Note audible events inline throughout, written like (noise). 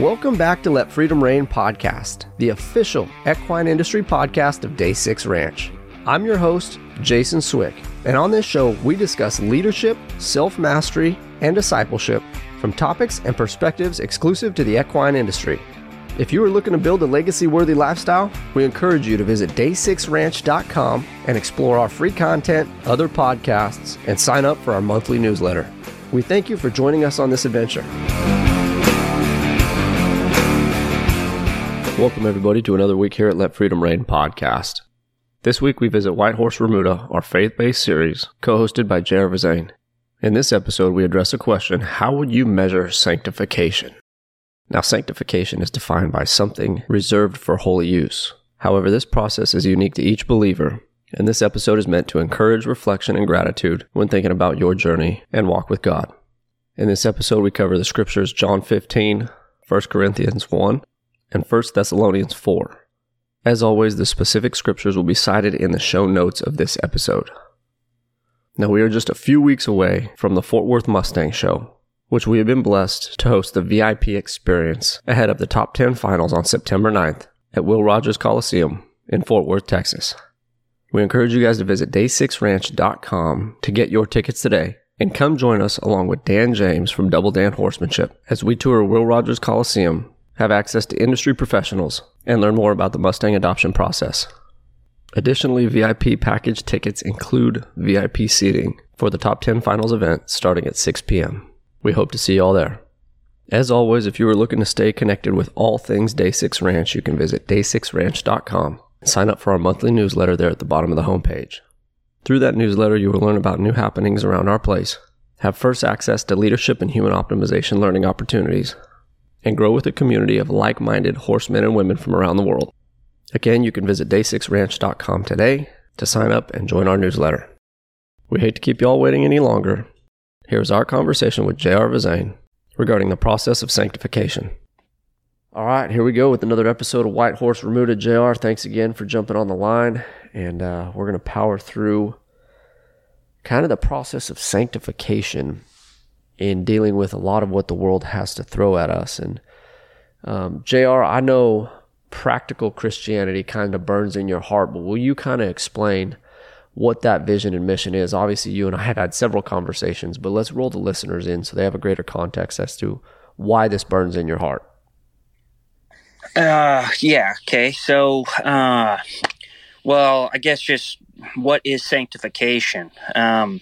Welcome back to Let Freedom Reign podcast, the official equine industry podcast of Day 6 Ranch. I'm your host, Jason Swick, and on this show, we discuss leadership, self mastery, and discipleship from topics and perspectives exclusive to the equine industry. If you are looking to build a legacy worthy lifestyle, we encourage you to visit day6ranch.com and explore our free content, other podcasts, and sign up for our monthly newsletter. We thank you for joining us on this adventure. Welcome, everybody, to another week here at Let Freedom Reign podcast. This week we visit White Horse Remuda, our faith based series, co hosted by J.R. Vezain. In this episode, we address a question How would you measure sanctification? Now, sanctification is defined by something reserved for holy use. However, this process is unique to each believer, and this episode is meant to encourage reflection and gratitude when thinking about your journey and walk with God. In this episode, we cover the scriptures John 15, 1 Corinthians 1, and 1 Thessalonians 4. As always, the specific scriptures will be cited in the show notes of this episode. Now, we are just a few weeks away from the Fort Worth Mustang Show, which we have been blessed to host the VIP experience ahead of the top 10 finals on September 9th at Will Rogers Coliseum in Fort Worth, Texas. We encourage you guys to visit day6ranch.com to get your tickets today and come join us along with Dan James from Double Dan Horsemanship as we tour Will Rogers Coliseum have access to industry professionals, and learn more about the Mustang adoption process. Additionally, VIP package tickets include VIP seating for the top 10 finals event starting at 6 p.m. We hope to see you all there. As always, if you are looking to stay connected with all things Day 6 Ranch, you can visit day6ranch.com and sign up for our monthly newsletter there at the bottom of the homepage. Through that newsletter, you will learn about new happenings around our place, have first access to leadership and human optimization learning opportunities, and grow with a community of like minded horsemen and women from around the world. Again, you can visit day6ranch.com today to sign up and join our newsletter. We hate to keep you all waiting any longer. Here's our conversation with J.R. Vezain regarding the process of sanctification. All right, here we go with another episode of White Horse Remuda. JR, thanks again for jumping on the line. And uh, we're going to power through kind of the process of sanctification in dealing with a lot of what the world has to throw at us. And um, Jr., I know practical Christianity kind of burns in your heart, but will you kind of explain what that vision and mission is? Obviously, you and I have had several conversations, but let's roll the listeners in so they have a greater context as to why this burns in your heart. Uh, yeah. Okay. So, uh, well, I guess just what is sanctification? Um,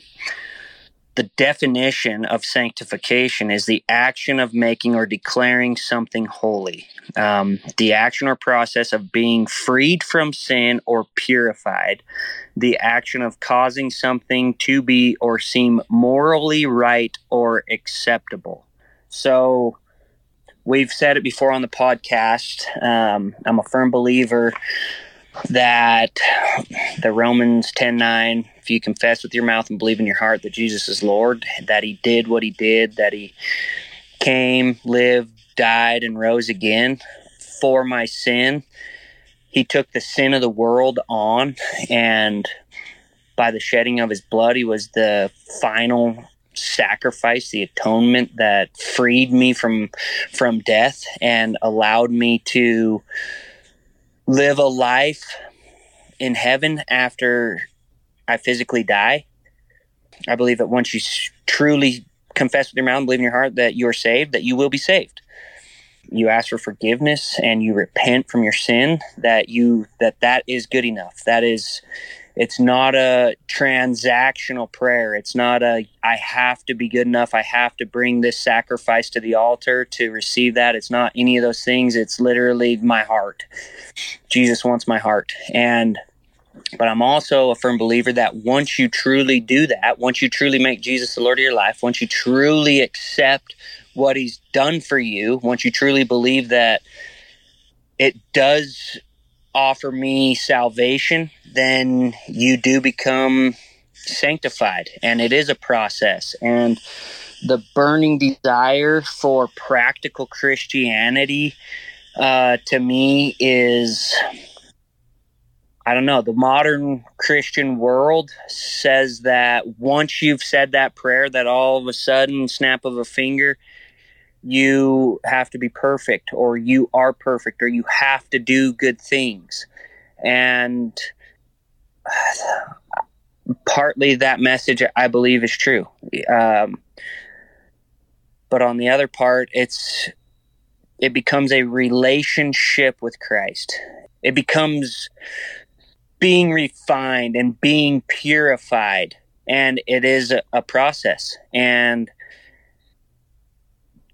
the definition of sanctification is the action of making or declaring something holy, um, the action or process of being freed from sin or purified, the action of causing something to be or seem morally right or acceptable. So, we've said it before on the podcast. Um, I'm a firm believer that the Romans 10 9, if you confess with your mouth and believe in your heart that Jesus is Lord, that he did what he did, that he came, lived, died, and rose again for my sin, he took the sin of the world on, and by the shedding of his blood, he was the final sacrifice the atonement that freed me from from death and allowed me to live a life in heaven after I physically die. I believe that once you truly confess with your mouth and believe in your heart that you are saved, that you will be saved. You ask for forgiveness and you repent from your sin. That you that that is good enough. That is it's not a transactional prayer. It's not a, I have to be good enough. I have to bring this sacrifice to the altar to receive that. It's not any of those things. It's literally my heart. Jesus wants my heart. And, but I'm also a firm believer that once you truly do that, once you truly make Jesus the Lord of your life, once you truly accept what he's done for you, once you truly believe that it does offer me salvation, then you do become sanctified. And it is a process. And the burning desire for practical Christianity uh, to me is. I don't know. The modern Christian world says that once you've said that prayer, that all of a sudden, snap of a finger, you have to be perfect or you are perfect or you have to do good things. And partly that message I believe is true. Um, but on the other part, it's it becomes a relationship with Christ. It becomes being refined and being purified, and it is a, a process. And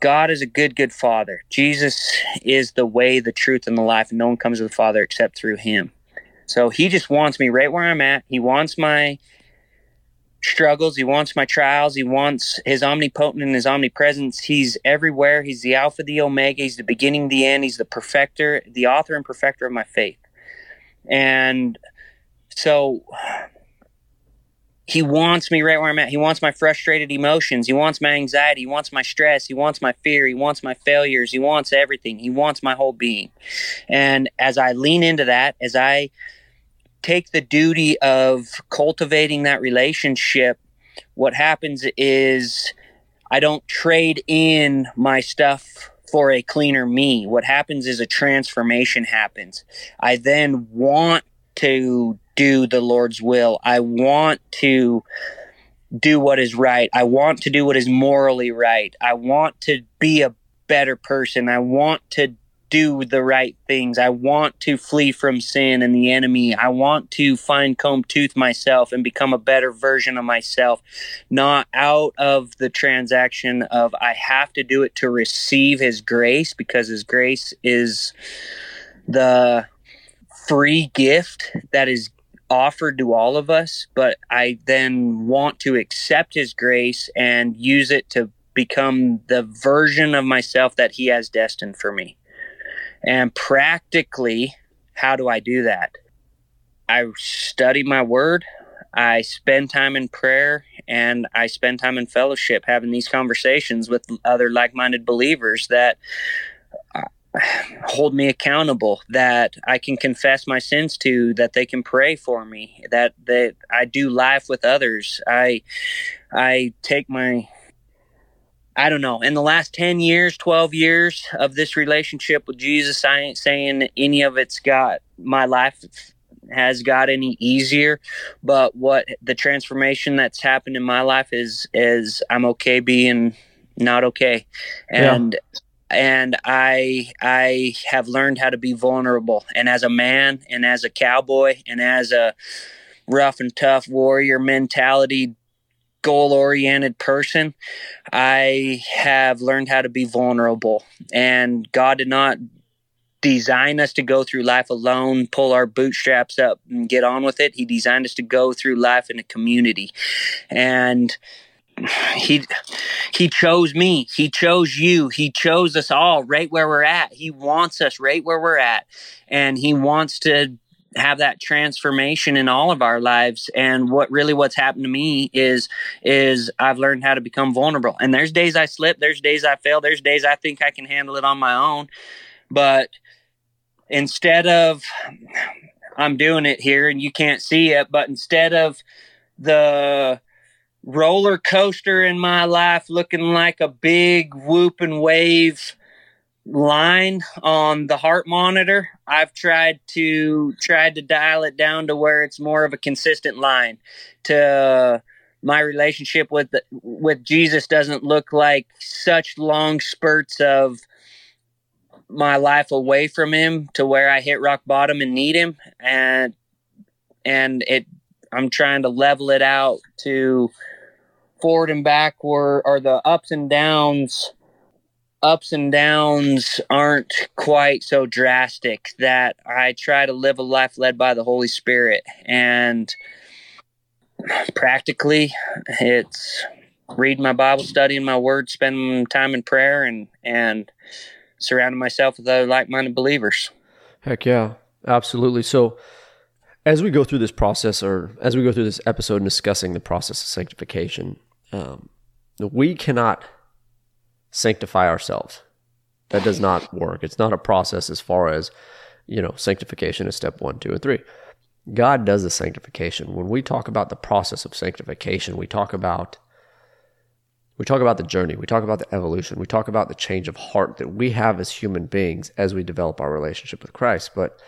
God is a good, good Father. Jesus is the way, the truth, and the life, and no one comes to the Father except through Him. So He just wants me right where I'm at. He wants my struggles. He wants my trials. He wants his omnipotent and his omnipresence. He's everywhere. He's the Alpha, the Omega. He's the beginning, the end. He's the perfecter, the author and perfecter of my faith. And so he wants me right where I'm at. He wants my frustrated emotions. He wants my anxiety. He wants my stress. He wants my fear. He wants my failures. He wants everything. He wants my whole being. And as I lean into that, as I take the duty of cultivating that relationship, what happens is I don't trade in my stuff for a cleaner me. What happens is a transformation happens. I then want to do the Lord's will. I want to do what is right. I want to do what is morally right. I want to be a better person. I want to do the right things. I want to flee from sin and the enemy. I want to find comb tooth myself and become a better version of myself, not out of the transaction of I have to do it to receive his grace because his grace is the free gift that is offered to all of us, but I then want to accept his grace and use it to become the version of myself that he has destined for me. And practically, how do I do that? I study my word, I spend time in prayer, and I spend time in fellowship having these conversations with other like minded believers that hold me accountable that I can confess my sins to that they can pray for me that that I do life with others I I take my I don't know. In the last 10 years, 12 years of this relationship with Jesus, I ain't saying any of it's got my life has got any easier, but what the transformation that's happened in my life is is I'm okay being not okay. And yeah. And I I have learned how to be vulnerable and as a man and as a cowboy and as a rough and tough warrior mentality goal oriented person, I have learned how to be vulnerable. And God did not design us to go through life alone, pull our bootstraps up and get on with it. He designed us to go through life in a community. And (sighs) he he chose me. He chose you. He chose us all right where we're at. He wants us right where we're at. And he wants to have that transformation in all of our lives. And what really what's happened to me is is I've learned how to become vulnerable. And there's days I slip. There's days I fail. There's days I think I can handle it on my own. But instead of (sighs) I'm doing it here and you can't see it but instead of the roller coaster in my life looking like a big whooping wave line on the heart monitor. I've tried to tried to dial it down to where it's more of a consistent line to uh, my relationship with with jesus doesn't look like such long spurts of my life away from him to where i hit rock bottom and need him. And and it i'm trying to level it out to forward and backward or the ups and downs ups and downs aren't quite so drastic that I try to live a life led by the Holy Spirit. And practically, it's reading my Bible, studying my word, spending time in prayer, and, and surrounding myself with other like minded believers. Heck yeah, absolutely. So, as we go through this process, or as we go through this episode discussing the process of sanctification, um, we cannot sanctify ourselves. That does not work. It's not a process as far as, you know, sanctification is step one, two, and three. God does the sanctification. When we talk about the process of sanctification, we talk about We talk about the journey, we talk about the evolution, we talk about the change of heart that we have as human beings as we develop our relationship with Christ. But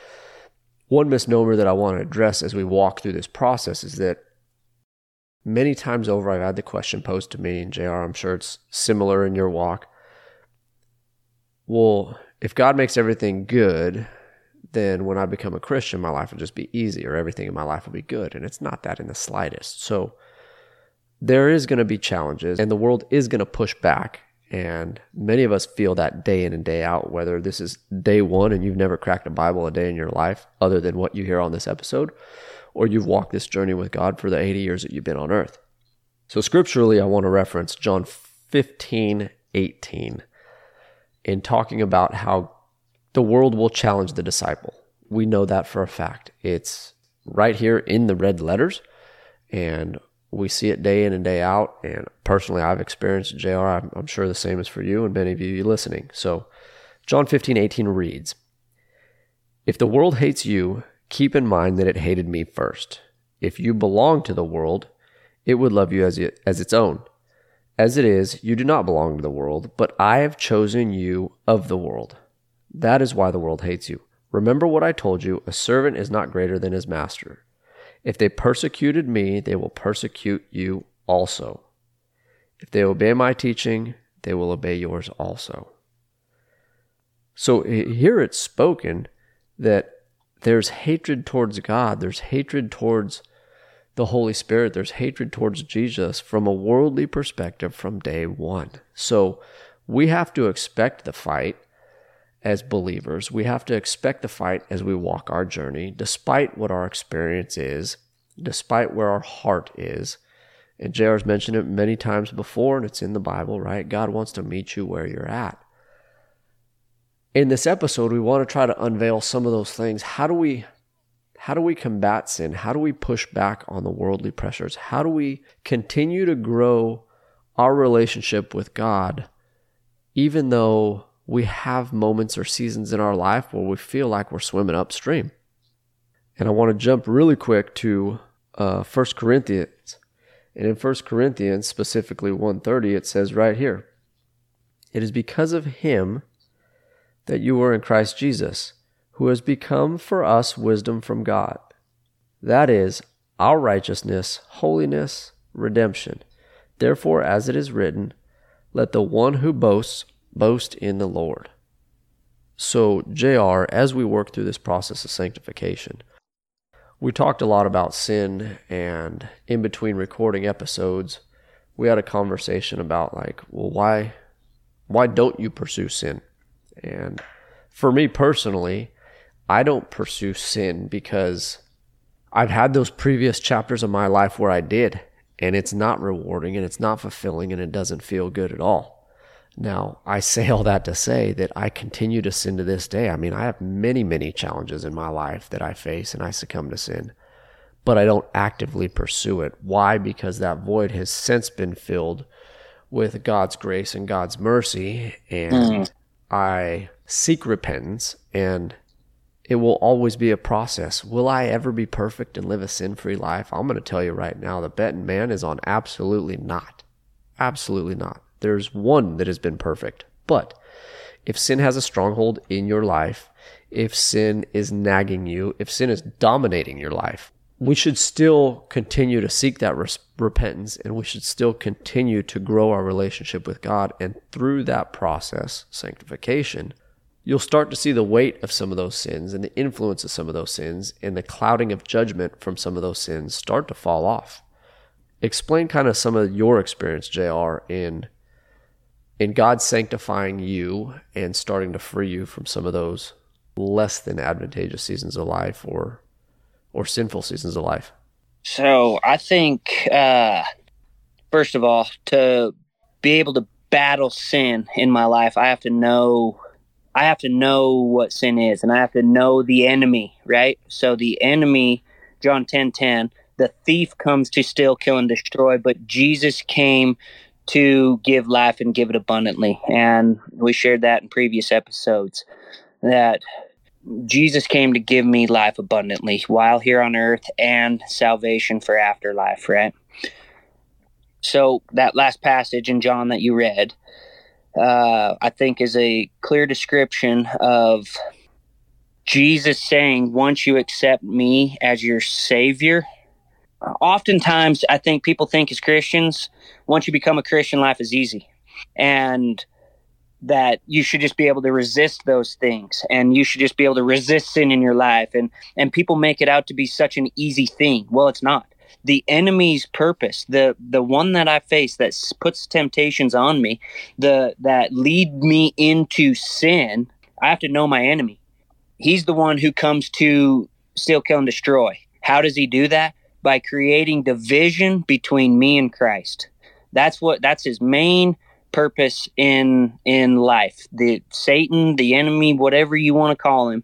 one misnomer that I want to address as we walk through this process is that many times over I've had the question posed to me, and JR, I'm sure it's similar in your walk. Well, if God makes everything good, then when I become a Christian, my life will just be easy or everything in my life will be good. And it's not that in the slightest. So there is going to be challenges and the world is going to push back. And many of us feel that day in and day out, whether this is day one and you've never cracked a Bible a day in your life other than what you hear on this episode, or you've walked this journey with God for the 80 years that you've been on earth. So, scripturally, I want to reference John 15, 18 in talking about how the world will challenge the disciple. We know that for a fact. It's right here in the red letters, and we see it day in and day out. And personally, I've experienced it, JR. I'm, I'm sure the same is for you and many of you listening. So, John 15, 18 reads If the world hates you, keep in mind that it hated me first. If you belong to the world, it would love you as, it, as its own. As it is, you do not belong to the world, but I have chosen you of the world. That is why the world hates you. Remember what I told you a servant is not greater than his master. If they persecuted me, they will persecute you also. If they obey my teaching, they will obey yours also. So here it's spoken that there's hatred towards God, there's hatred towards the Holy Spirit, there's hatred towards Jesus from a worldly perspective from day one. So we have to expect the fight as believers. We have to expect the fight as we walk our journey, despite what our experience is, despite where our heart is. And JR's mentioned it many times before, and it's in the Bible, right? God wants to meet you where you're at. In this episode, we want to try to unveil some of those things. How do we how do we combat sin? How do we push back on the worldly pressures? How do we continue to grow our relationship with God even though we have moments or seasons in our life where we feel like we're swimming upstream. And I want to jump really quick to uh, 1 Corinthians. And in 1 Corinthians, specifically 130, it says right here, It is because of him that you were in Christ Jesus, who has become for us wisdom from God. That is, our righteousness, holiness, redemption. Therefore, as it is written, let the one who boasts boast in the Lord. So, JR, as we work through this process of sanctification, we talked a lot about sin, and in between recording episodes, we had a conversation about like, well, why, why don't you pursue sin? And for me personally, I don't pursue sin because I've had those previous chapters of my life where I did, and it's not rewarding and it's not fulfilling and it doesn't feel good at all. Now, I say all that to say that I continue to sin to this day. I mean, I have many, many challenges in my life that I face and I succumb to sin, but I don't actively pursue it. Why? Because that void has since been filled with God's grace and God's mercy, and mm. I seek repentance, and it will always be a process. Will I ever be perfect and live a sin free life? I'm going to tell you right now the bet in man is on absolutely not. Absolutely not. There's one that has been perfect. But if sin has a stronghold in your life, if sin is nagging you, if sin is dominating your life, we should still continue to seek that res- repentance and we should still continue to grow our relationship with God. And through that process, sanctification, you'll start to see the weight of some of those sins and the influence of some of those sins and the clouding of judgment from some of those sins start to fall off. Explain kind of some of your experience, JR, in in God sanctifying you and starting to free you from some of those less than advantageous seasons of life or or sinful seasons of life? So I think uh, first of all, to be able to battle sin in my life, I have to know I have to know what sin is and I have to know the enemy, right? So the enemy, John 10 10, the thief comes to steal, kill, and destroy, but Jesus came to give life and give it abundantly. And we shared that in previous episodes that Jesus came to give me life abundantly while here on earth and salvation for afterlife, right? So that last passage in John that you read, uh, I think, is a clear description of Jesus saying, "Once you accept me as your Savior." Oftentimes, I think people think as Christians, once you become a Christian, life is easy, and that you should just be able to resist those things and you should just be able to resist sin in your life. And and people make it out to be such an easy thing. Well it's not. The enemy's purpose the the one that i face that puts temptations on me the that lead me into sin i have to know my enemy. He's the one who comes to steal kill and destroy. How does he do that? By creating division between me and christ. That's what that's his main purpose in in life. The Satan, the enemy, whatever you want to call him,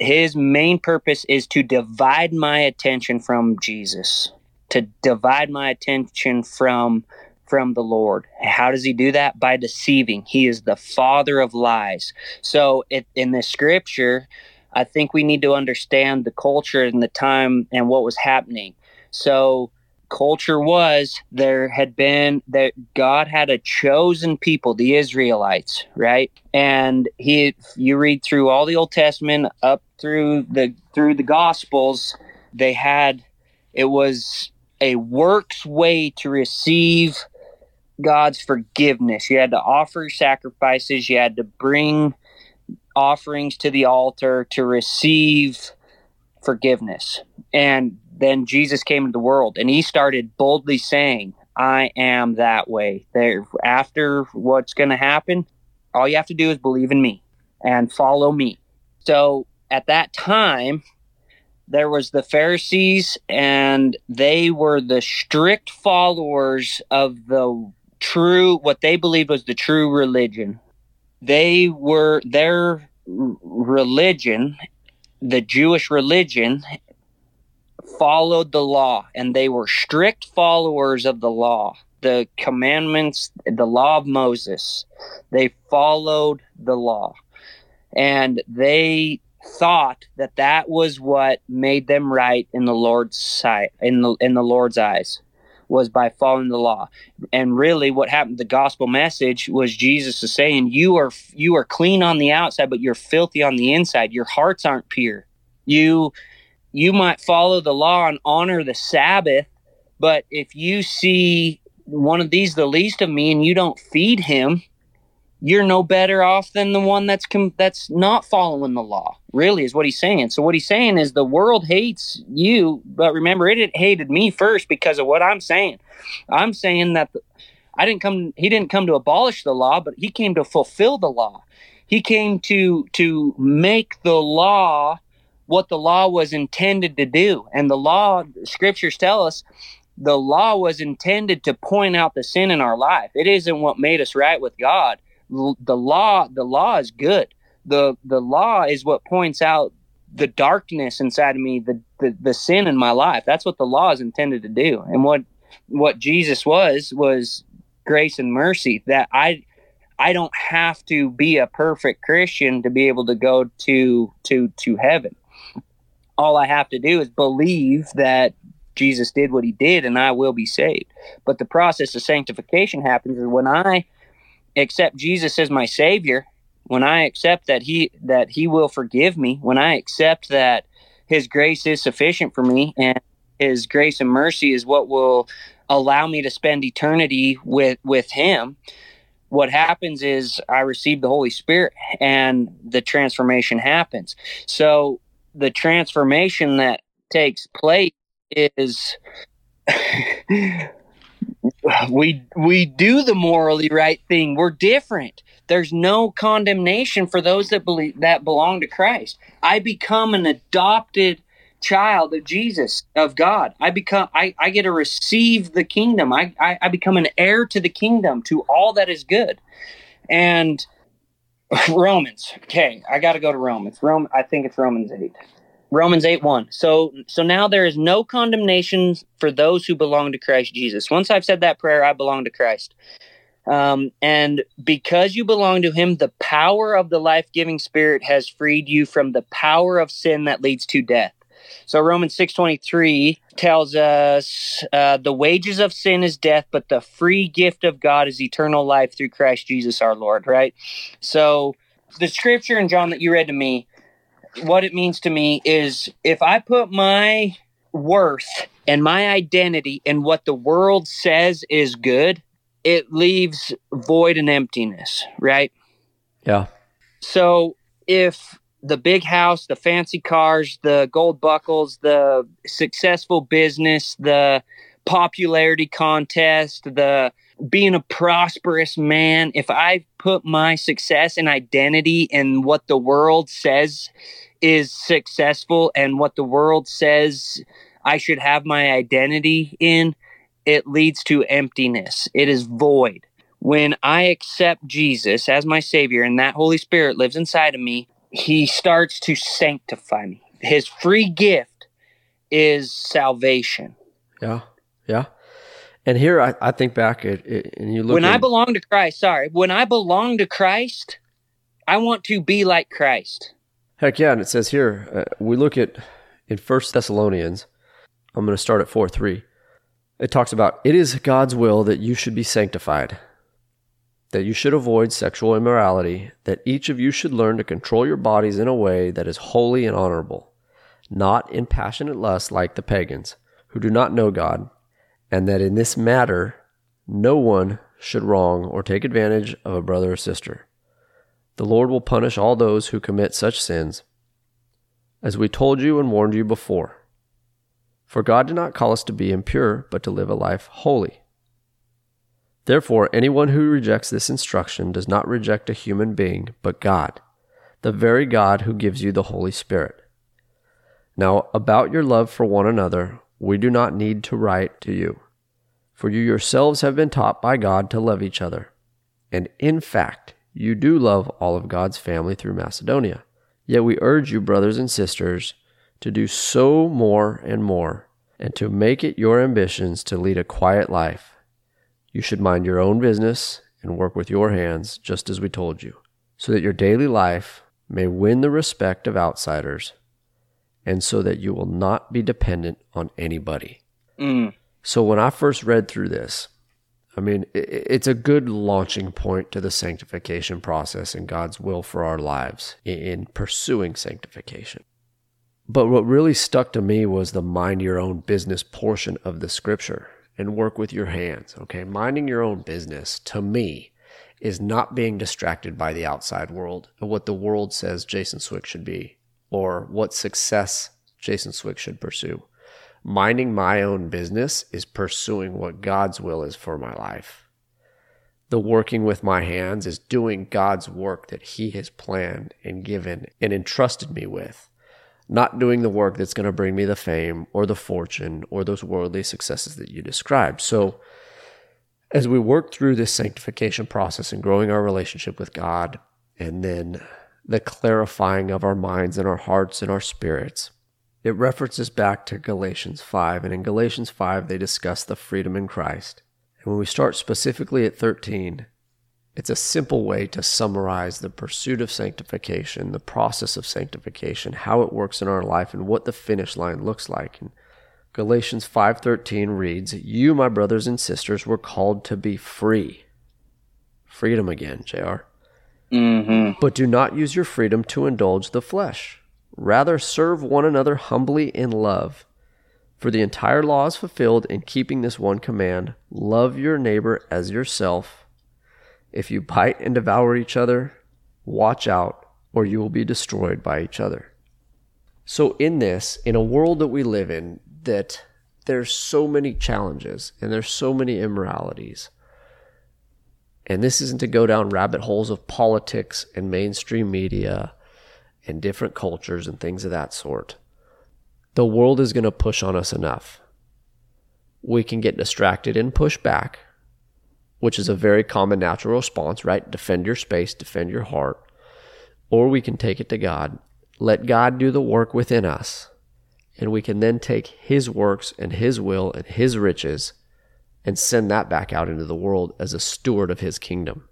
his main purpose is to divide my attention from Jesus, to divide my attention from from the Lord. How does he do that? By deceiving. He is the father of lies. So in the scripture, I think we need to understand the culture and the time and what was happening. So culture was there had been that God had a chosen people, the Israelites, right? And he you read through all the Old Testament up through the through the gospels, they had it was a works way to receive God's forgiveness. You had to offer sacrifices, you had to bring offerings to the altar to receive forgiveness. And then Jesus came into the world and he started boldly saying, I am that way. There after what's going to happen, all you have to do is believe in me and follow me. So at that time, there was the Pharisees and they were the strict followers of the true what they believed was the true religion. They were their religion, the Jewish religion followed the law and they were strict followers of the law, the commandments, the law of Moses. They followed the law and they thought that that was what made them right in the Lord's sight, in the in the Lord's eyes was by following the law. And really what happened the gospel message was Jesus is saying you are you are clean on the outside but you're filthy on the inside. Your hearts aren't pure. You you might follow the law and honor the Sabbath, but if you see one of these the least of me and you don't feed him, you're no better off than the one that's com- that's not following the law. Really, is what he's saying. So what he's saying is the world hates you, but remember, it hated me first because of what I'm saying. I'm saying that I didn't come. He didn't come to abolish the law, but he came to fulfill the law. He came to to make the law what the law was intended to do. And the law, scriptures tell us, the law was intended to point out the sin in our life. It isn't what made us right with God. The law, the law is good. The the law is what points out the darkness inside of me, the, the the sin in my life. That's what the law is intended to do. And what what Jesus was was grace and mercy that I I don't have to be a perfect Christian to be able to go to to to heaven all I have to do is believe that Jesus did what he did and I will be saved. But the process of sanctification happens when I accept Jesus as my savior, when I accept that he that he will forgive me, when I accept that his grace is sufficient for me and his grace and mercy is what will allow me to spend eternity with with him what happens is i receive the holy spirit and the transformation happens so the transformation that takes place is (sighs) we we do the morally right thing. We're different. There's no condemnation for those that believe that belong to christ. I become an adopted child of jesus of god. I become i, I get to receive the kingdom. I, I i become an heir to the kingdom to all that is good. And (laughs) Romans. Okay, I got to go to Romans. Rome. I think it's Romans eight. Romans eight one. So so now there is no condemnation for those who belong to Christ Jesus. Once I've said that prayer, I belong to Christ. Um, and because you belong to Him, the power of the life giving Spirit has freed you from the power of sin that leads to death. So Romans 6:23 tells us uh, the wages of sin is death, but the free gift of God is eternal life through Christ Jesus our Lord, right? So the scripture in John that you read to me, what it means to me is if I put my worth and my identity in what the world says is good, it leaves void and emptiness, right? Yeah. So if the big house, the fancy cars, the gold buckles, the successful business, the popularity contest, the being a prosperous man, if I put my success and identity in what the world says is successful and what the world says I should have my identity in, it leads to emptiness. It is void. When I accept Jesus as my Savior and that Holy Spirit lives inside of me, He starts to sanctify me. His free gift is salvation. Yeah. Yeah. And here I, I think back at it, and you look. When at, I belong to Christ, sorry, when I belong to Christ, I want to be like Christ. Heck yeah. And it says here, uh, we look at in First Thessalonians, I'm going to start at 4 3. It talks about it is God's will that you should be sanctified, that you should avoid sexual immorality, that each of you should learn to control your bodies in a way that is holy and honorable, not in passionate lust like the pagans, who do not know God, and that in this matter no one should wrong or take advantage of a brother or sister. The Lord will punish all those who commit such sins, as we told you and warned you before. For God did not call us to be impure, but to live a life holy. Therefore, anyone who rejects this instruction does not reject a human being, but God, the very God who gives you the Holy Spirit. Now, about your love for one another, we do not need to write to you, for you yourselves have been taught by God to love each other. And in fact, you do love all of God's family through Macedonia. Yet we urge you, brothers and sisters, to do so more and more, and to make it your ambitions to lead a quiet life you should mind your own business and work with your hands, just as we told you, so that your daily life may win the respect of outsiders, and so that you will not be dependent on anybody. Mm. So when I first read through this, I mean, it's a good launching point to the sanctification process and God's will for our lives in pursuing sanctification. But what really stuck to me was the mind your own business portion of the scripture and work with your hands. Okay. Minding your own business to me is not being distracted by the outside world and what the world says Jason Swick should be or what success Jason Swick should pursue. Minding my own business is pursuing what God's will is for my life. The working with my hands is doing God's work that He has planned and given and entrusted me with not doing the work that's going to bring me the fame or the fortune or those worldly successes that you described. So, as we work through this sanctification process and growing our relationship with God, and then the clarifying of our minds and our hearts and our spirits, it references back to Galatians 5. And in Galatians 5, they discuss the freedom in Christ. And when we start specifically at 13, it's a simple way to summarize the pursuit of sanctification, the process of sanctification, how it works in our life, and what the finish line looks like. And Galatians 5:13 reads, "You, my brothers and sisters, were called to be free." Freedom again, JR. Mm-hmm. But do not use your freedom to indulge the flesh. Rather, serve one another humbly in love. For the entire law is fulfilled in keeping this one command love your neighbor as yourself. If you bite and devour each other, watch out, or you will be destroyed by each other. So, in this, in a world that we live in, that there's so many challenges and there's so many immoralities, and this isn't to go down rabbit holes of politics and mainstream media and different cultures and things of that sort. The world is going to push on us enough. We can get distracted and push back which is a very common natural response, right? Defend your space, defend your heart. Or we can take it to God. Let God do the work within us. And we can then take His works and His will and His riches and send that back out into the world as a steward of His kingdom.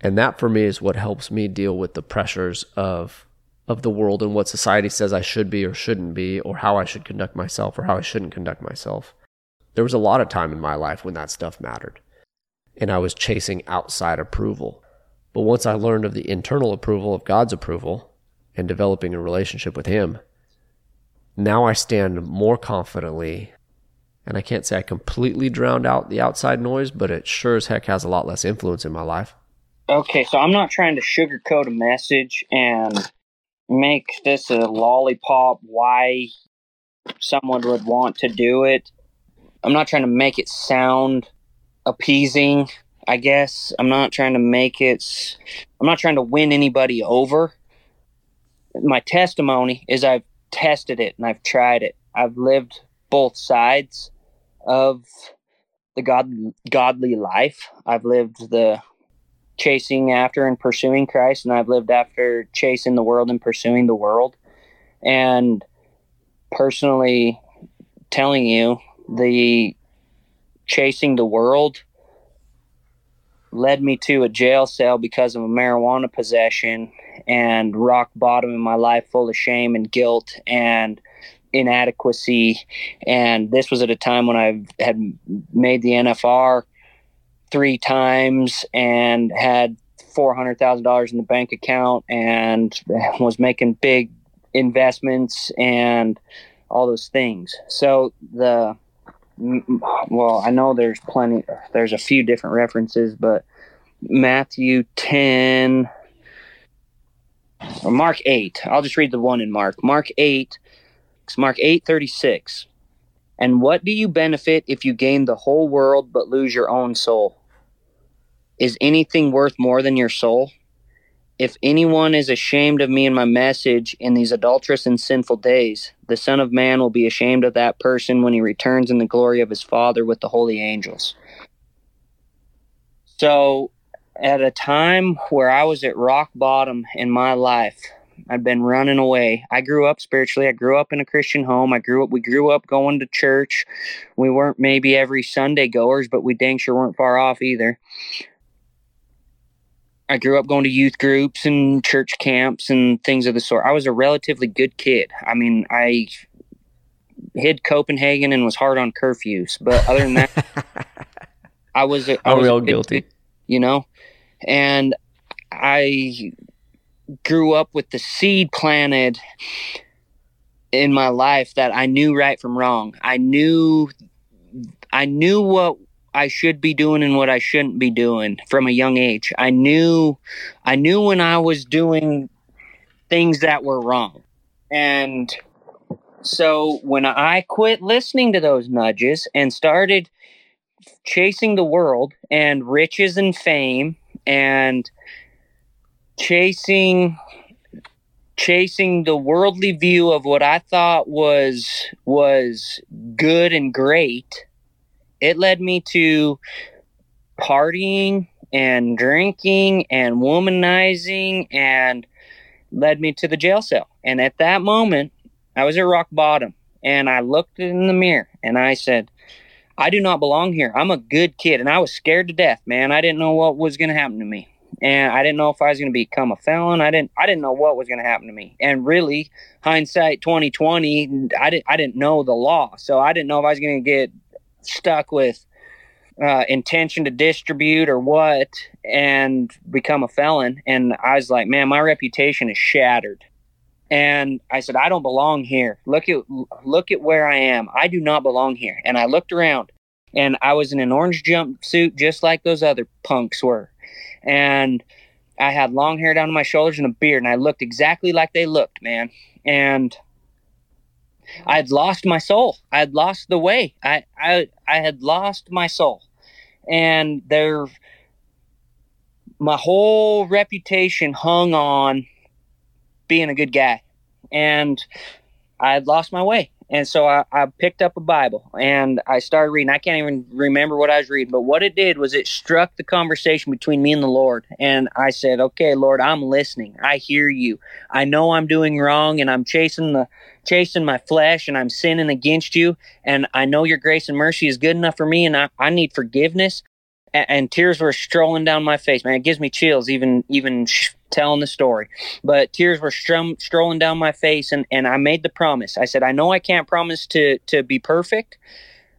And that for me is what helps me deal with the pressures of of the world and what society says I should be or shouldn't be, or how I should conduct myself or how I shouldn't conduct myself. There was a lot of time in my life when that stuff mattered, and I was chasing outside approval. But once I learned of the internal approval of God's approval and developing a relationship with Him, now I stand more confidently. And I can't say I completely drowned out the outside noise, but it sure as heck has a lot less influence in my life. Okay, so I'm not trying to sugarcoat a message and make this a lollipop why someone would want to do it. I'm not trying to make it sound appeasing, I guess. I'm not trying to make it I'm not trying to win anybody over. My testimony is I've tested it and I've tried it. I've lived both sides of the god godly life. I've lived the chasing after and pursuing Christ, and I've lived after chasing the world and pursuing the world. And personally, telling you, the chasing the world led me to a jail cell because of a marijuana possession and rock bottom in my life full of shame and guilt and inadequacy and this was at a time when I had made the NFR three times and had four hundred thousand dollars in the bank account and was making big investments and all those things. So the Mm, well, I know there's plenty. There's a few different references, but Matthew ten or Mark eight. I'll just read the one in Mark. Mark eight. Mark eight thirty six. And what do you benefit if you gain the whole world but lose your own soul? Is anything worth more than your soul? If anyone is ashamed of me and my message in these adulterous and sinful days, the Son of Man will be ashamed of that person when he returns in the glory of his Father with the holy angels. So, at a time where I was at rock bottom in my life, I'd been running away. I grew up spiritually. I grew up in a Christian home. I grew up we grew up going to church. We weren't maybe every Sunday goers, but we dang sure weren't far off either. I grew up going to youth groups and church camps and things of the sort. I was a relatively good kid. I mean, I hid Copenhagen and was hard on curfews, but other than that, (laughs) I was a, I was real guilty, kid, you know. And I grew up with the seed planted in my life that I knew right from wrong. I knew I knew what I should be doing and what I shouldn't be doing from a young age. I knew I knew when I was doing things that were wrong. And so when I quit listening to those nudges and started chasing the world and riches and fame and chasing chasing the worldly view of what I thought was was good and great it led me to partying and drinking and womanizing and led me to the jail cell. And at that moment, I was at rock bottom and I looked in the mirror and I said, I do not belong here. I'm a good kid. And I was scared to death, man. I didn't know what was going to happen to me. And I didn't know if I was going to become a felon. I didn't. I didn't know what was going to happen to me. And really, hindsight 2020, I didn't. I didn't know the law, so I didn't know if I was going to get stuck with uh, intention to distribute or what and become a felon. And I was like, man, my reputation is shattered. And I said, I don't belong here. Look at look at where I am. I do not belong here. And I looked around and I was in an orange jumpsuit just like those other punks were. And I had long hair down to my shoulders and a beard, and I looked exactly like they looked, man. And I had lost my soul. I had lost the way. I I I had lost my soul, and there, my whole reputation hung on being a good guy, and I had lost my way. And so I, I, picked up a Bible and I started reading. I can't even remember what I was reading, but what it did was it struck the conversation between me and the Lord. And I said, Okay, Lord, I'm listening. I hear you. I know I'm doing wrong and I'm chasing the chasing my flesh and I'm sinning against you. And I know your grace and mercy is good enough for me and I, I need forgiveness. And, and tears were strolling down my face, man. It gives me chills even even telling the story. But tears were strum- strolling down my face, and, and I made the promise. I said, I know I can't promise to, to be perfect,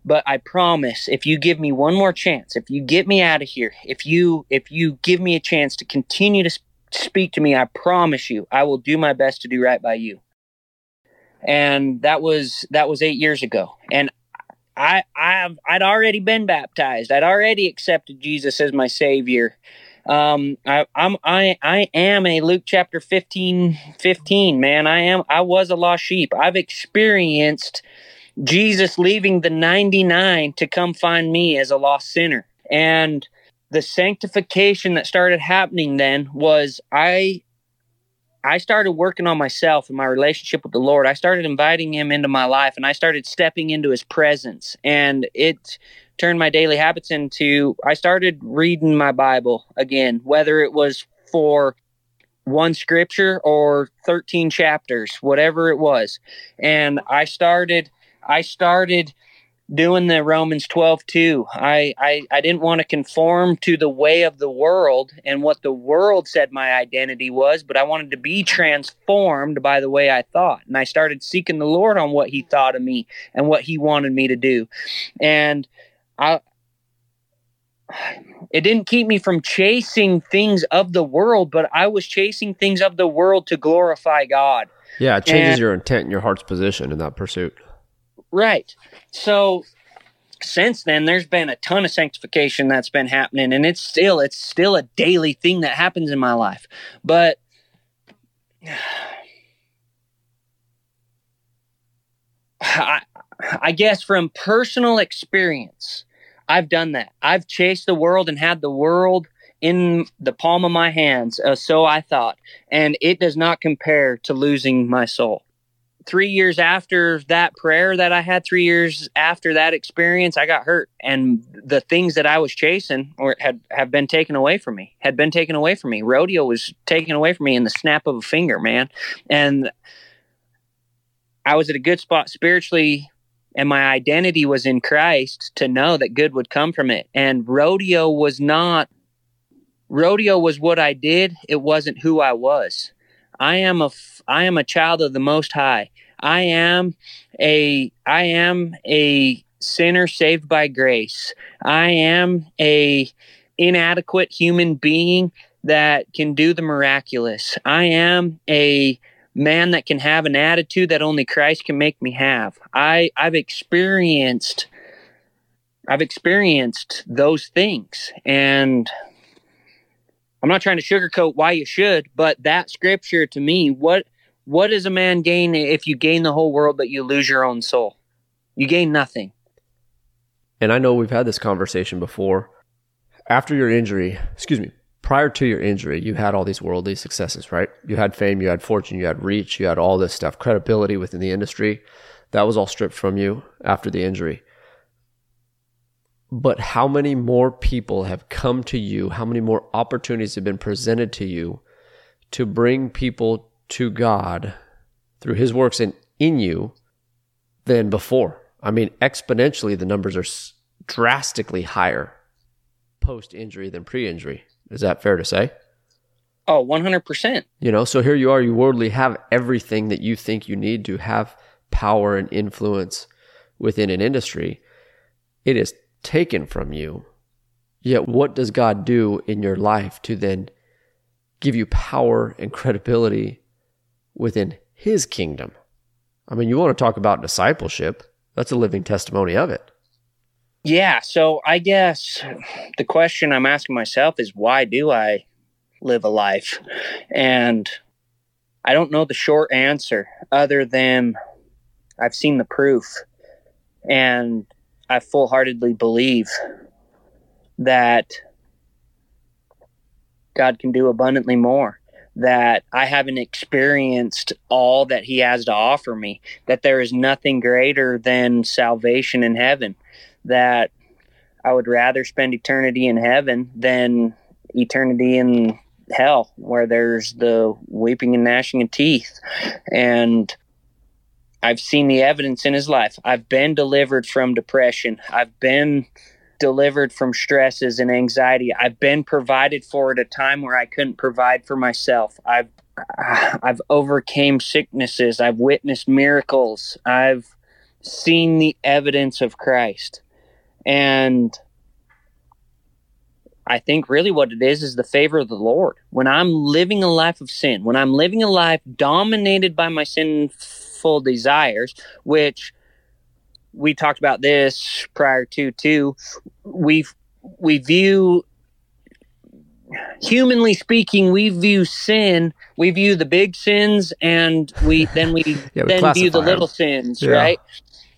but I promise if you give me one more chance, if you get me out of here, if you if you give me a chance to continue to sp- speak to me, I promise you, I will do my best to do right by you. And that was that was eight years ago, and I I've I'd already been baptized. I'd already accepted Jesus as my savior. Um, I, I'm I I am a Luke chapter 15, 15, man. I am I was a lost sheep. I've experienced Jesus leaving the 99 to come find me as a lost sinner. And the sanctification that started happening then was I I started working on myself and my relationship with the Lord. I started inviting him into my life and I started stepping into his presence and it turned my daily habits into I started reading my Bible again, whether it was for one scripture or 13 chapters, whatever it was. And I started I started doing the Romans 12 2. I, I, I didn't want to conform to the way of the world and what the world said my identity was, but I wanted to be transformed by the way I thought. And I started seeking the Lord on what he thought of me and what he wanted me to do. And I, it didn't keep me from chasing things of the world, but I was chasing things of the world to glorify God. Yeah, it changes and, your intent and your heart's position in that pursuit. Right. So since then there's been a ton of sanctification that's been happening and it's still it's still a daily thing that happens in my life. But (sighs) I, I guess from personal experience, I've done that. I've chased the world and had the world in the palm of my hands, uh, so I thought, and it does not compare to losing my soul three years after that prayer that I had, three years after that experience, I got hurt, and the things that I was chasing or had have been taken away from me. Had been taken away from me. Rodeo was taken away from me in the snap of a finger, man. And I was at a good spot spiritually, and my identity was in Christ to know that good would come from it. And rodeo was not. Rodeo was what I did. It wasn't who I was. I am a I am a child of the Most High. I am a I am a sinner saved by grace. I am a inadequate human being that can do the miraculous. I am a man that can have an attitude that only Christ can make me have. I I've experienced I've experienced those things and I'm not trying to sugarcoat why you should, but that scripture to me, what what does a man gain if you gain the whole world but you lose your own soul? You gain nothing. And I know we've had this conversation before. After your injury, excuse me, prior to your injury, you had all these worldly successes, right? You had fame, you had fortune, you had reach, you had all this stuff, credibility within the industry. That was all stripped from you after the injury. But how many more people have come to you? How many more opportunities have been presented to you to bring people to God through his works and in you than before. I mean, exponentially, the numbers are drastically higher post injury than pre injury. Is that fair to say? Oh, 100%. You know, so here you are, you worldly have everything that you think you need to have power and influence within an industry. It is taken from you. Yet, what does God do in your life to then give you power and credibility within his kingdom. I mean, you want to talk about discipleship, that's a living testimony of it. Yeah. So I guess the question I'm asking myself is why do I live a life? And I don't know the short answer other than I've seen the proof and I full heartedly believe that God can do abundantly more that I haven't experienced all that He has to offer me, that there is nothing greater than salvation in heaven, that I would rather spend eternity in heaven than eternity in hell, where there's the weeping and gnashing of teeth. And I've seen the evidence in his life. I've been delivered from depression. I've been delivered from stresses and anxiety. I've been provided for at a time where I couldn't provide for myself. I've (sighs) I've overcame sicknesses. I've witnessed miracles. I've seen the evidence of Christ. And I think really what it is is the favor of the Lord. When I'm living a life of sin, when I'm living a life dominated by my sinful desires, which we talked about this prior to too, we we view humanly speaking, we view sin, we view the big sins and we then we, (laughs) yeah, we then view the little sins, yeah. right?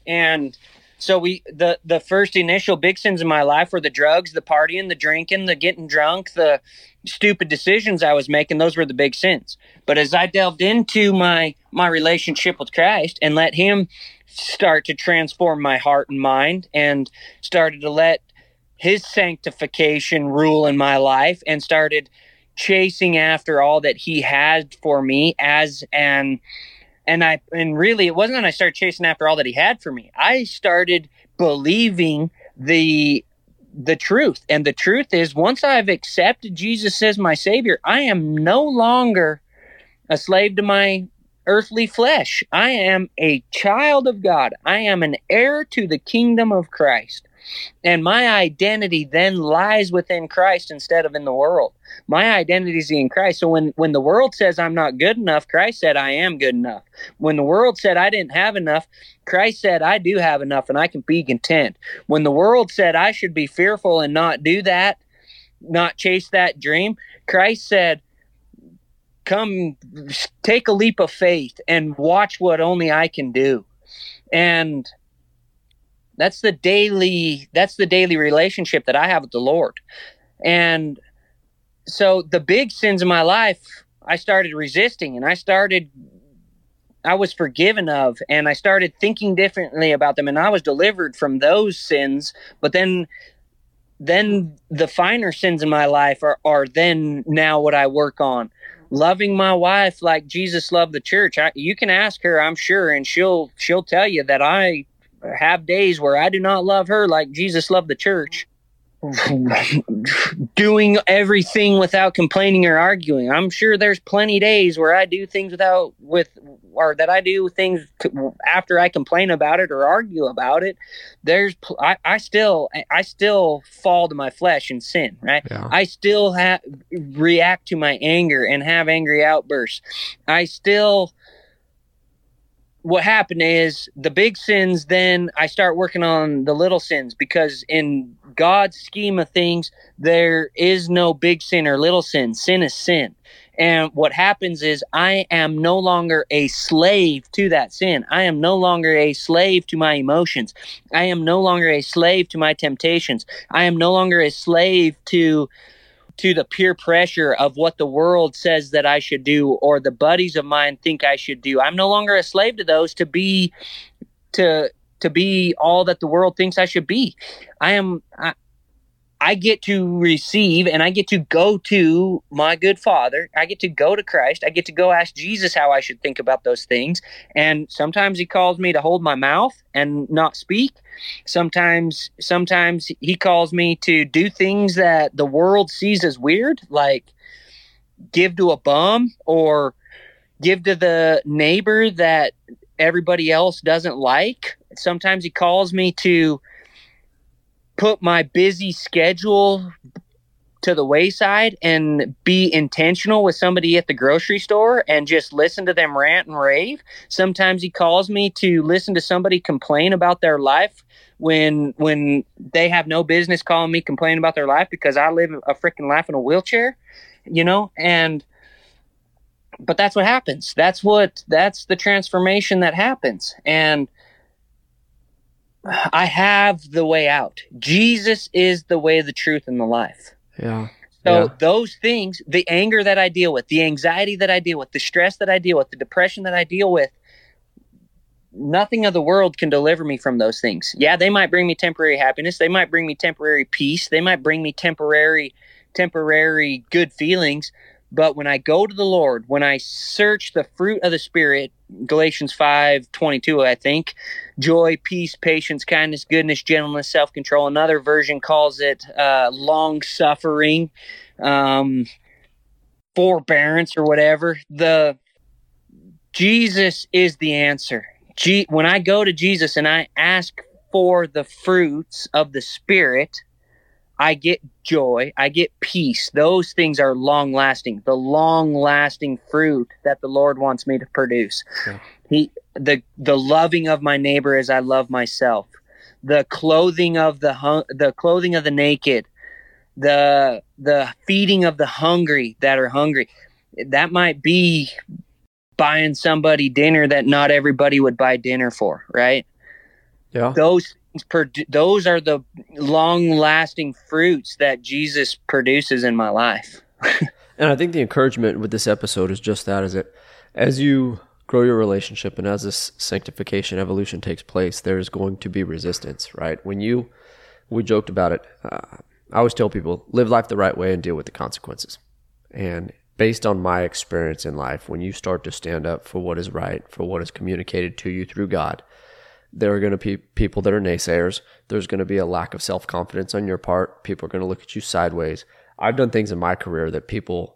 And so we the the first initial big sins in my life were the drugs, the partying, the drinking, the getting drunk, the stupid decisions I was making. Those were the big sins. But as I delved into my my relationship with Christ and let Him start to transform my heart and mind, and started to let His sanctification rule in my life, and started chasing after all that He had for me as an and I and really it wasn't that I started chasing after all that he had for me. I started believing the the truth. And the truth is once I've accepted Jesus as my savior, I am no longer a slave to my earthly flesh. I am a child of God. I am an heir to the kingdom of Christ. And my identity then lies within Christ instead of in the world. My identity is in Christ. So when, when the world says I'm not good enough, Christ said I am good enough. When the world said I didn't have enough, Christ said I do have enough and I can be content. When the world said I should be fearful and not do that, not chase that dream, Christ said, Come take a leap of faith and watch what only I can do. And that's the daily that's the daily relationship that I have with the Lord. And so the big sins in my life I started resisting and I started I was forgiven of and I started thinking differently about them and I was delivered from those sins but then then the finer sins in my life are, are then now what I work on loving my wife like Jesus loved the church I, you can ask her I'm sure and she'll she'll tell you that I have days where I do not love her like Jesus loved the church. (laughs) doing everything without complaining or arguing. I'm sure there's plenty days where I do things without with or that I do things after I complain about it or argue about it. There's I, I still I still fall to my flesh and sin, right? Yeah. I still have react to my anger and have angry outbursts. I still what happened is the big sins then i start working on the little sins because in god's scheme of things there is no big sin or little sin. Sin is sin. And what happens is i am no longer a slave to that sin. I am no longer a slave to my emotions. I am no longer a slave to my temptations. I am no longer a slave to to the peer pressure of what the world says that I should do or the buddies of mine think I should do. I'm no longer a slave to those to be to to be all that the world thinks I should be. I am I get to receive and I get to go to my good father. I get to go to Christ. I get to go ask Jesus how I should think about those things. And sometimes he calls me to hold my mouth and not speak. Sometimes sometimes he calls me to do things that the world sees as weird, like give to a bum or give to the neighbor that everybody else doesn't like. Sometimes he calls me to put my busy schedule to the wayside and be intentional with somebody at the grocery store and just listen to them rant and rave. Sometimes he calls me to listen to somebody complain about their life when when they have no business calling me complaining about their life because I live a freaking life in a wheelchair, you know, and but that's what happens. That's what that's the transformation that happens. And I have the way out. Jesus is the way, the truth, and the life. Yeah. So yeah. those things, the anger that I deal with, the anxiety that I deal with, the stress that I deal with, the depression that I deal with, nothing of the world can deliver me from those things. Yeah, they might bring me temporary happiness, they might bring me temporary peace, they might bring me temporary temporary good feelings, But when I go to the Lord, when I search the fruit of the Spirit, Galatians 5 22, I think, joy, peace, patience, kindness, goodness, gentleness, self control. Another version calls it uh, long suffering, um, forbearance, or whatever. The Jesus is the answer. G- when I go to Jesus and I ask for the fruits of the Spirit, I get joy, I get peace. Those things are long lasting. The long lasting fruit that the Lord wants me to produce. Yeah. He the the loving of my neighbor as I love myself. The clothing of the hung, the clothing of the naked. The the feeding of the hungry that are hungry. That might be buying somebody dinner that not everybody would buy dinner for, right? Yeah. Those those are the long lasting fruits that Jesus produces in my life. (laughs) and I think the encouragement with this episode is just that is that as you grow your relationship and as this sanctification evolution takes place, there's going to be resistance, right? When you, we joked about it. Uh, I always tell people live life the right way and deal with the consequences. And based on my experience in life, when you start to stand up for what is right, for what is communicated to you through God, there are going to be people that are naysayers. There's going to be a lack of self confidence on your part. People are going to look at you sideways. I've done things in my career that people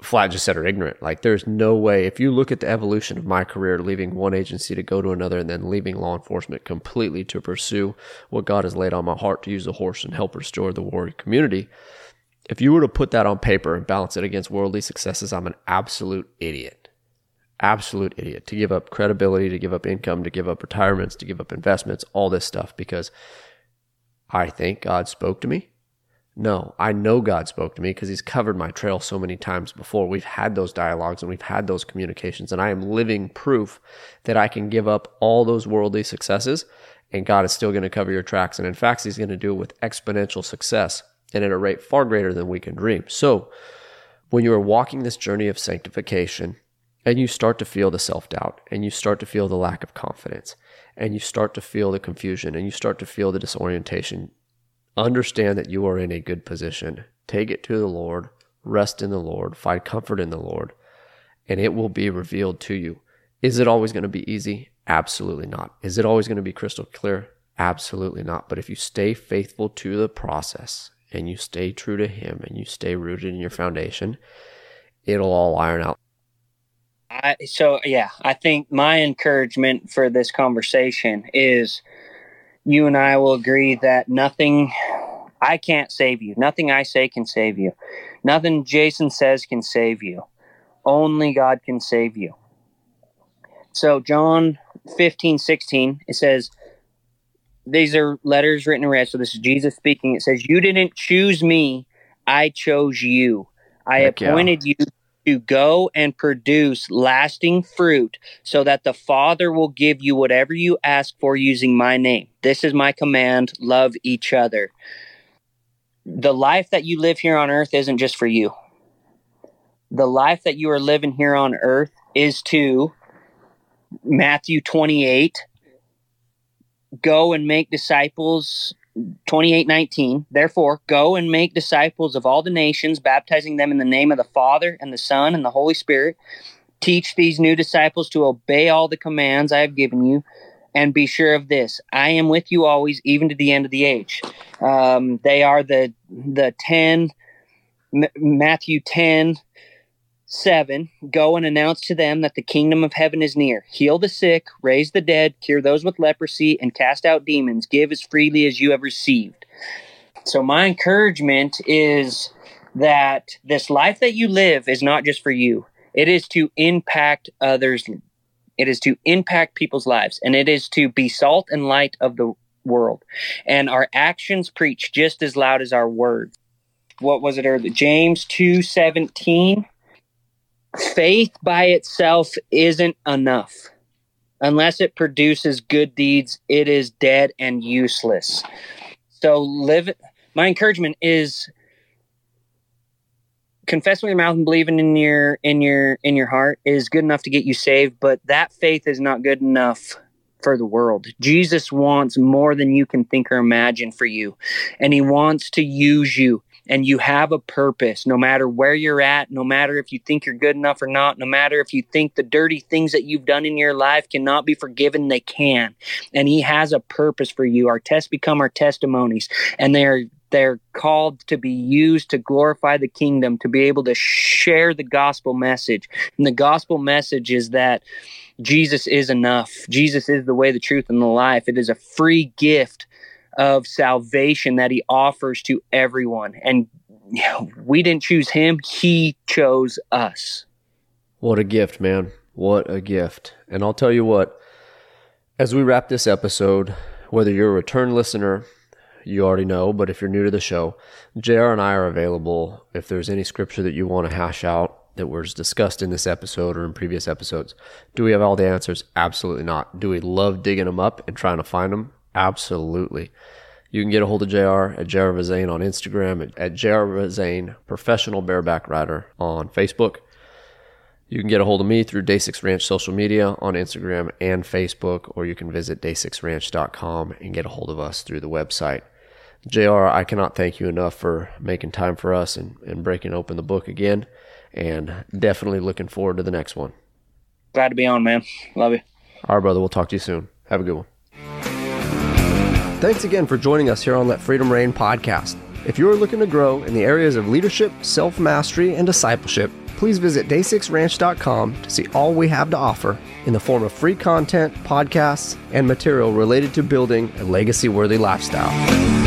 flat just said are ignorant. Like there's no way if you look at the evolution of my career, leaving one agency to go to another and then leaving law enforcement completely to pursue what God has laid on my heart to use a horse and help restore the warrior community. If you were to put that on paper and balance it against worldly successes, I'm an absolute idiot absolute idiot to give up credibility, to give up income, to give up retirements, to give up investments, all this stuff because I think God spoke to me. No, I know God spoke to me because He's covered my trail so many times before. We've had those dialogues and we've had those communications, and I am living proof that I can give up all those worldly successes and God is still going to cover your tracks. And in fact, He's going to do it with exponential success and at a rate far greater than we can dream. So, when you are walking this journey of sanctification, and you start to feel the self doubt and you start to feel the lack of confidence and you start to feel the confusion and you start to feel the disorientation. Understand that you are in a good position. Take it to the Lord, rest in the Lord, find comfort in the Lord, and it will be revealed to you. Is it always going to be easy? Absolutely not. Is it always going to be crystal clear? Absolutely not. But if you stay faithful to the process and you stay true to Him and you stay rooted in your foundation, it'll all iron out. I, so yeah, I think my encouragement for this conversation is you and I will agree that nothing I can't save you. Nothing I say can save you. Nothing Jason says can save you. Only God can save you. So John 15, 16, it says, these are letters written in red. So this is Jesus speaking. It says, You didn't choose me, I chose you. I Heck appointed yeah. you to go and produce lasting fruit so that the Father will give you whatever you ask for using my name. This is my command love each other. The life that you live here on earth isn't just for you. The life that you are living here on earth is to Matthew 28 go and make disciples 28 19 therefore go and make disciples of all the nations baptizing them in the name of the father and the son and the holy spirit. Teach these new disciples to obey all the commands i have given you. And be sure of this i am with you always even to the end of the age. Um, they are the the 10 M- matthew 10 7 Go and announce to them that the kingdom of heaven is near. Heal the sick, raise the dead, cure those with leprosy, and cast out demons. Give as freely as you have received. So, my encouragement is that this life that you live is not just for you, it is to impact others. It is to impact people's lives, and it is to be salt and light of the world. And our actions preach just as loud as our words. What was it earlier? James 2 17 faith by itself isn't enough. Unless it produces good deeds, it is dead and useless. So live my encouragement is confess with your mouth and believing in your in your in your heart is good enough to get you saved, but that faith is not good enough for the world. Jesus wants more than you can think or imagine for you. And he wants to use you. And you have a purpose no matter where you're at, no matter if you think you're good enough or not, no matter if you think the dirty things that you've done in your life cannot be forgiven, they can. And He has a purpose for you. Our tests become our testimonies, and they're they're called to be used to glorify the kingdom, to be able to share the gospel message. And the gospel message is that Jesus is enough. Jesus is the way, the truth, and the life. It is a free gift of salvation that he offers to everyone. And you know, we didn't choose him, he chose us. What a gift, man. What a gift. And I'll tell you what, as we wrap this episode, whether you're a return listener, you already know, but if you're new to the show, JR and I are available if there's any scripture that you want to hash out that was discussed in this episode or in previous episodes. Do we have all the answers? Absolutely not. Do we love digging them up and trying to find them? Absolutely. You can get a hold of JR at JR Vezain on Instagram, at JR Vezain Professional Bareback Rider on Facebook. You can get a hold of me through Day 6 Ranch social media on Instagram and Facebook, or you can visit day6ranch.com and get a hold of us through the website. JR, I cannot thank you enough for making time for us and, and breaking open the book again, and definitely looking forward to the next one. Glad to be on, man. Love you. All right, brother. We'll talk to you soon. Have a good one. Thanks again for joining us here on Let Freedom Reign podcast. If you are looking to grow in the areas of leadership, self mastery, and discipleship, please visit day6ranch.com to see all we have to offer in the form of free content, podcasts, and material related to building a legacy worthy lifestyle.